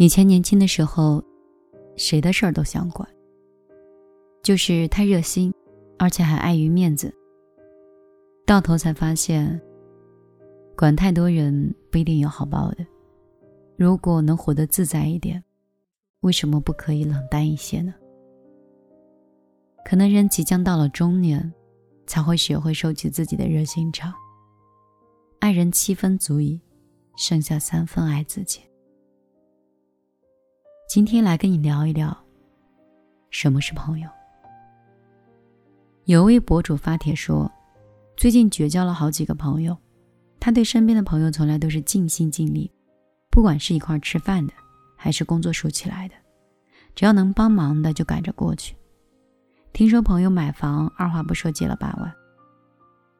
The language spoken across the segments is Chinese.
以前年轻的时候，谁的事儿都想管，就是太热心，而且还碍于面子。到头才发现，管太多人不一定有好报的。如果能活得自在一点，为什么不可以冷淡一些呢？可能人即将到了中年，才会学会收起自己的热心肠。爱人七分足矣，剩下三分爱自己。今天来跟你聊一聊，什么是朋友。有位博主发帖说，最近绝交了好几个朋友，他对身边的朋友从来都是尽心尽力，不管是一块吃饭的，还是工作熟起来的，只要能帮忙的就赶着过去。听说朋友买房，二话不说借了八万；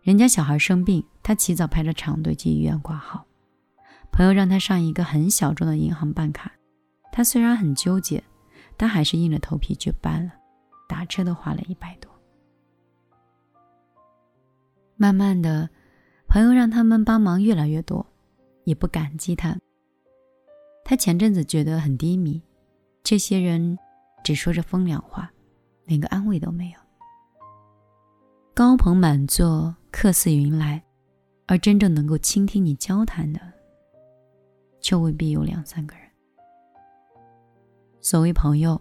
人家小孩生病，他起早排着长队去医院挂号。朋友让他上一个很小众的银行办卡。他虽然很纠结，但还是硬着头皮去办了，打车都花了一百多。慢慢的，朋友让他们帮忙越来越多，也不感激他。他前阵子觉得很低迷，这些人只说着风凉话，连个安慰都没有。高朋满座，客似云来，而真正能够倾听你交谈的，却未必有两三个人。所谓朋友，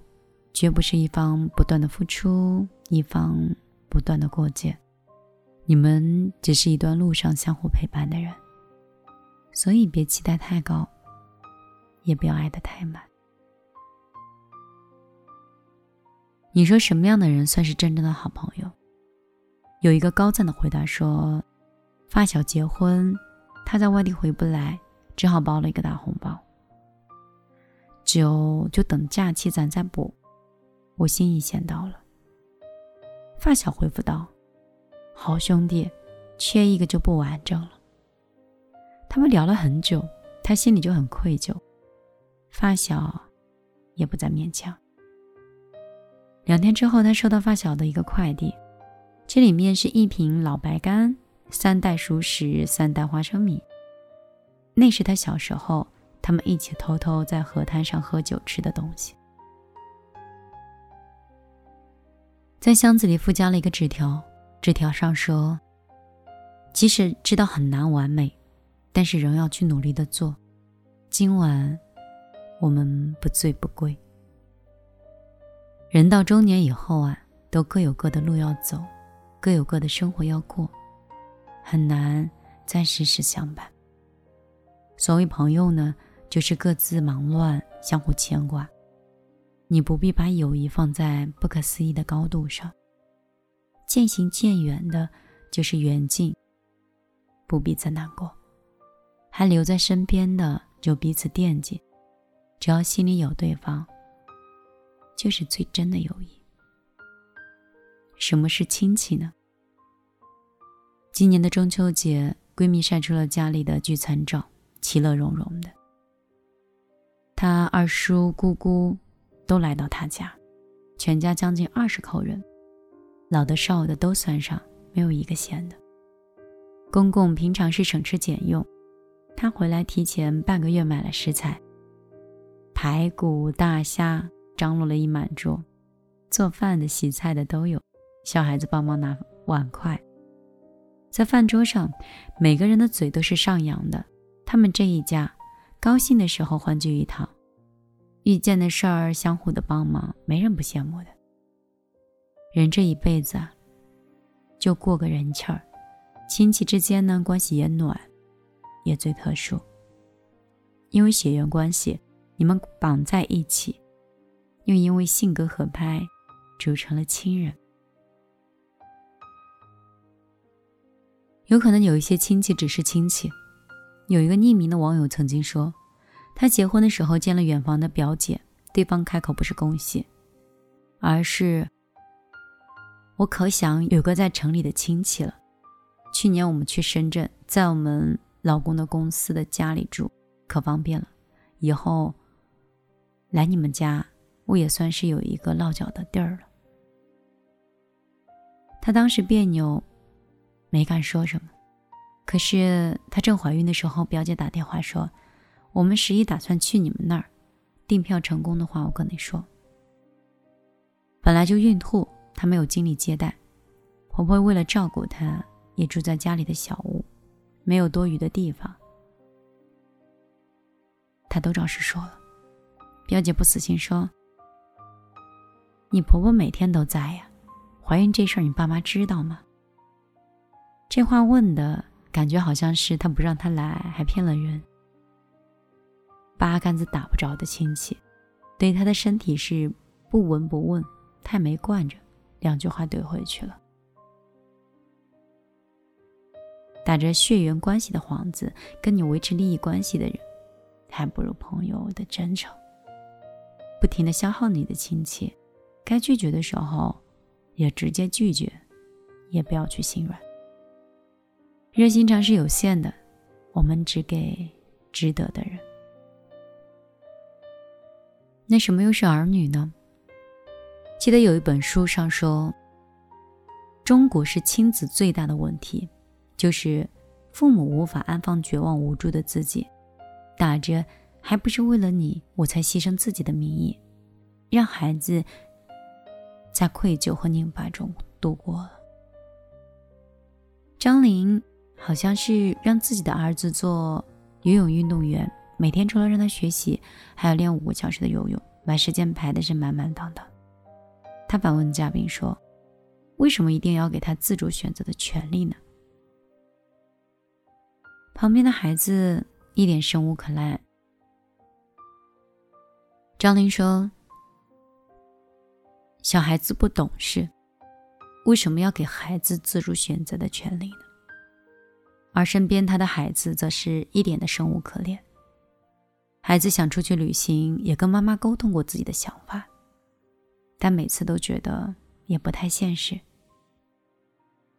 绝不是一方不断的付出，一方不断的过节。你们只是一段路上相互陪伴的人，所以别期待太高，也不要爱得太满。你说什么样的人算是真正的好朋友？有一个高赞的回答说：发小结婚，他在外地回不来，只好包了一个大红包。酒就等假期咱再补，我心意先到了。发小回复道：“好兄弟，缺一个就不完整了。”他们聊了很久，他心里就很愧疚。发小也不再勉强。两天之后，他收到发小的一个快递，这里面是一瓶老白干、三袋熟食、三袋花生米。那是他小时候。他们一起偷偷在河滩上喝酒吃的东西，在箱子里附加了一个纸条，纸条上说：“即使知道很难完美，但是仍要去努力的做。今晚我们不醉不归。”人到中年以后啊，都各有各的路要走，各有各的生活要过，很难再时时相伴。所谓朋友呢？就是各自忙乱，相互牵挂。你不必把友谊放在不可思议的高度上。渐行渐远的，就是缘尽，不必再难过。还留在身边的，就彼此惦记。只要心里有对方，就是最真的友谊。什么是亲戚呢？今年的中秋节，闺蜜晒出了家里的聚餐照，其乐融融的。他二叔、姑姑都来到他家，全家将近二十口人，老的少的都算上，没有一个闲的。公公平常是省吃俭用，他回来提前半个月买了食材，排骨、大虾张罗了一满桌，做饭的、洗菜的都有，小孩子帮忙拿碗筷。在饭桌上，每个人的嘴都是上扬的，他们这一家。高兴的时候欢聚一堂，遇见的事儿相互的帮忙，没人不羡慕的。人这一辈子啊，就过个人气儿，亲戚之间呢关系也暖，也最特殊。因为血缘关系，你们绑在一起，又因为性格合拍，组成了亲人。有可能有一些亲戚只是亲戚。有一个匿名的网友曾经说，他结婚的时候见了远房的表姐，对方开口不是恭喜，而是我可想有个在城里的亲戚了。去年我们去深圳，在我们老公的公司的家里住，可方便了。以后来你们家，我也算是有一个落脚的地儿了。他当时别扭，没敢说什么。可是她正怀孕的时候，表姐打电话说：“我们十一打算去你们那儿，订票成功的话，我跟你说，本来就孕吐，她没有精力接待，婆婆为了照顾她，也住在家里的小屋，没有多余的地方，她都照实说了。表姐不死心说：“你婆婆每天都在呀，怀孕这事儿你爸妈知道吗？”这话问的感觉好像是他不让他来，还骗了人。八竿子打不着的亲戚，对他的身体是不闻不问，太没惯着，两句话怼回去了。打着血缘关系的幌子跟你维持利益关系的人，还不如朋友的真诚。不停的消耗你的亲戚，该拒绝的时候，也直接拒绝，也不要去心软。热心肠是有限的，我们只给值得的人。那什么又是儿女呢？记得有一本书上说，中国是亲子最大的问题，就是父母无法安放绝望无助的自己，打着还不是为了你我才牺牲自己的名义，让孩子在愧疚和拧巴中度过了。张琳好像是让自己的儿子做游泳运动员。每天除了让他学习，还要练五个小时的游泳，把时间排的是满满当当。他反问嘉宾说：“为什么一定要给他自主选择的权利呢？”旁边的孩子一脸生无可恋。张琳说：“小孩子不懂事，为什么要给孩子自主选择的权利呢？”而身边他的孩子则是一脸的生无可恋。孩子想出去旅行，也跟妈妈沟通过自己的想法，但每次都觉得也不太现实。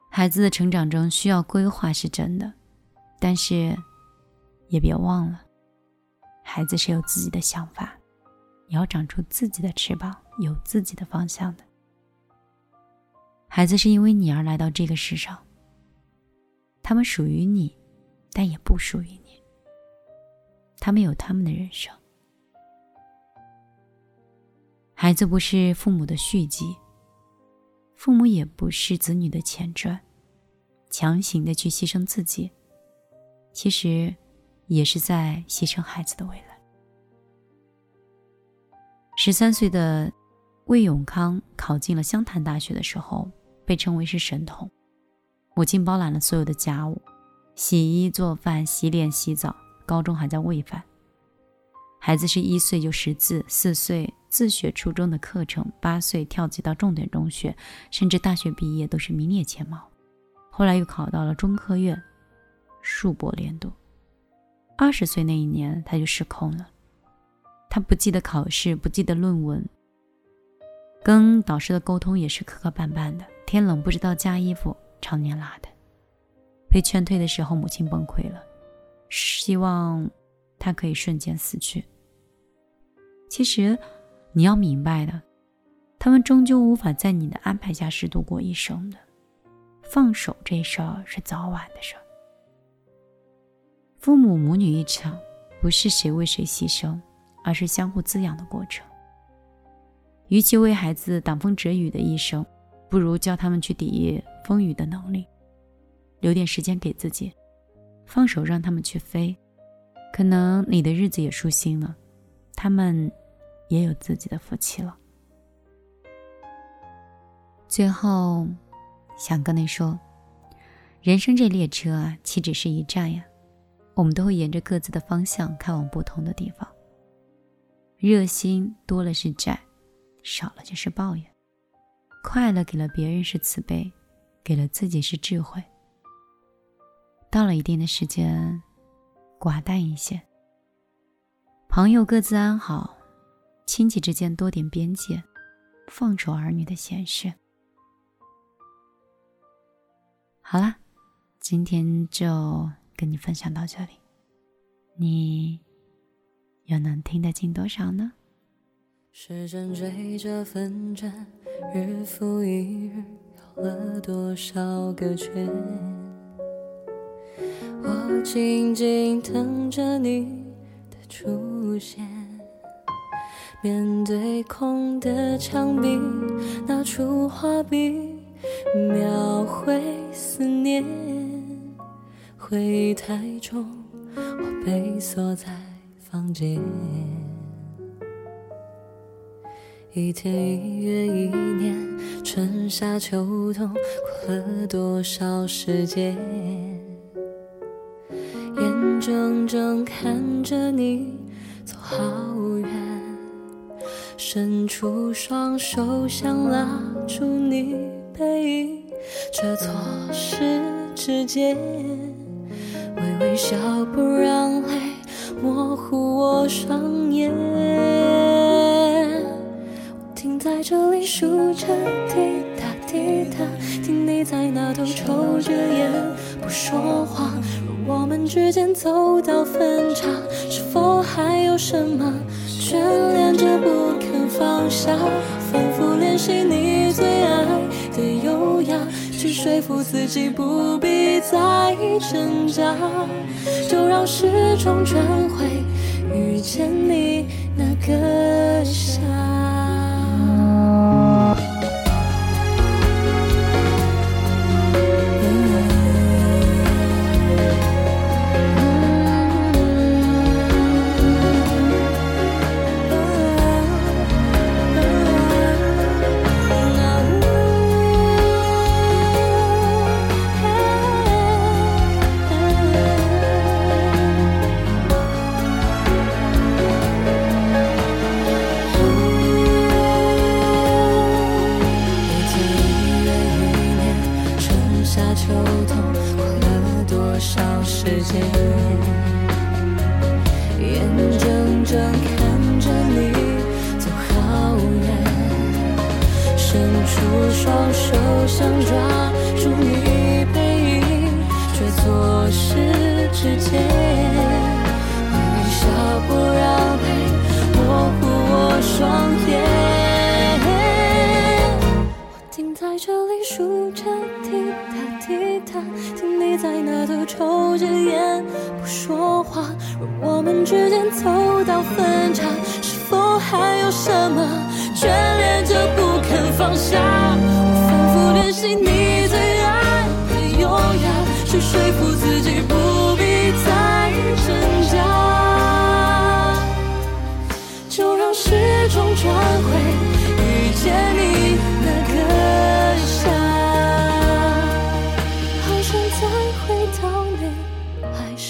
孩子的成长中需要规划是真的，但是也别忘了，孩子是有自己的想法，也要长出自己的翅膀，有自己的方向的。孩子是因为你而来到这个世上，他们属于你，但也不属于你。他们有他们的人生，孩子不是父母的续集，父母也不是子女的前传，强行的去牺牲自己，其实也是在牺牲孩子的未来。十三岁的魏永康考进了湘潭大学的时候，被称为是神童，母亲包揽了所有的家务，洗衣、做饭、洗脸、洗澡。高中还在喂饭，孩子是一岁就识字，四岁自学初中的课程，八岁跳级到重点中学，甚至大学毕业都是名列前茅。后来又考到了中科院，数博连读。二十岁那一年他就失控了，他不记得考试，不记得论文，跟导师的沟通也是磕磕绊绊的。天冷不知道加衣服，常年拉的。被劝退的时候，母亲崩溃了。希望他可以瞬间死去。其实，你要明白的，他们终究无法在你的安排下是度过一生的。放手这事儿是早晚的事儿。父母母女一场，不是谁为谁牺牲，而是相互滋养的过程。与其为孩子挡风遮雨的一生，不如教他们去抵御风雨的能力。留点时间给自己。放手让他们去飞，可能你的日子也舒心了，他们也有自己的福气了。最后，想跟你说，人生这列车啊，岂止是一站呀？我们都会沿着各自的方向开往不同的地方。热心多了是债，少了就是抱怨。快乐给了别人是慈悲，给了自己是智慧。到了一定的时间，寡淡一些。朋友各自安好，亲戚之间多点边界，放手儿女的闲事。好了，今天就跟你分享到这里，你又能听得进多少呢？时针追着分针，日复一日，绕了多少个圈？我静静等着你的出现，面对空的墙壁，拿出画笔，描绘思念。回忆太重，我被锁在房间。一天一月一年，春夏秋冬，过了多少时间？眼睁睁看着你走好远。伸出双手想拉住你背影，却错失指尖。微微笑不让泪模糊我双眼。在这里数着滴答滴答，听你在那头抽着烟不说话。若我们之间走到分岔，是否还有什么眷恋着不肯？放下，反复练习你最爱的优雅，去说服自己不必再挣扎，就让时钟转回遇见你那个夏。伸出双手想抓住你背影，却错失指尖。微微笑，不让泪模糊我双眼。我停在这里数着滴答滴答，听你在那头抽着烟不说话。若我们之间走到分岔，是否还有什么眷恋？下？我反复练习你最爱的优雅，去说服自己不必再挣扎，就让时钟转回遇见你那个夏，好想再回到你。爱上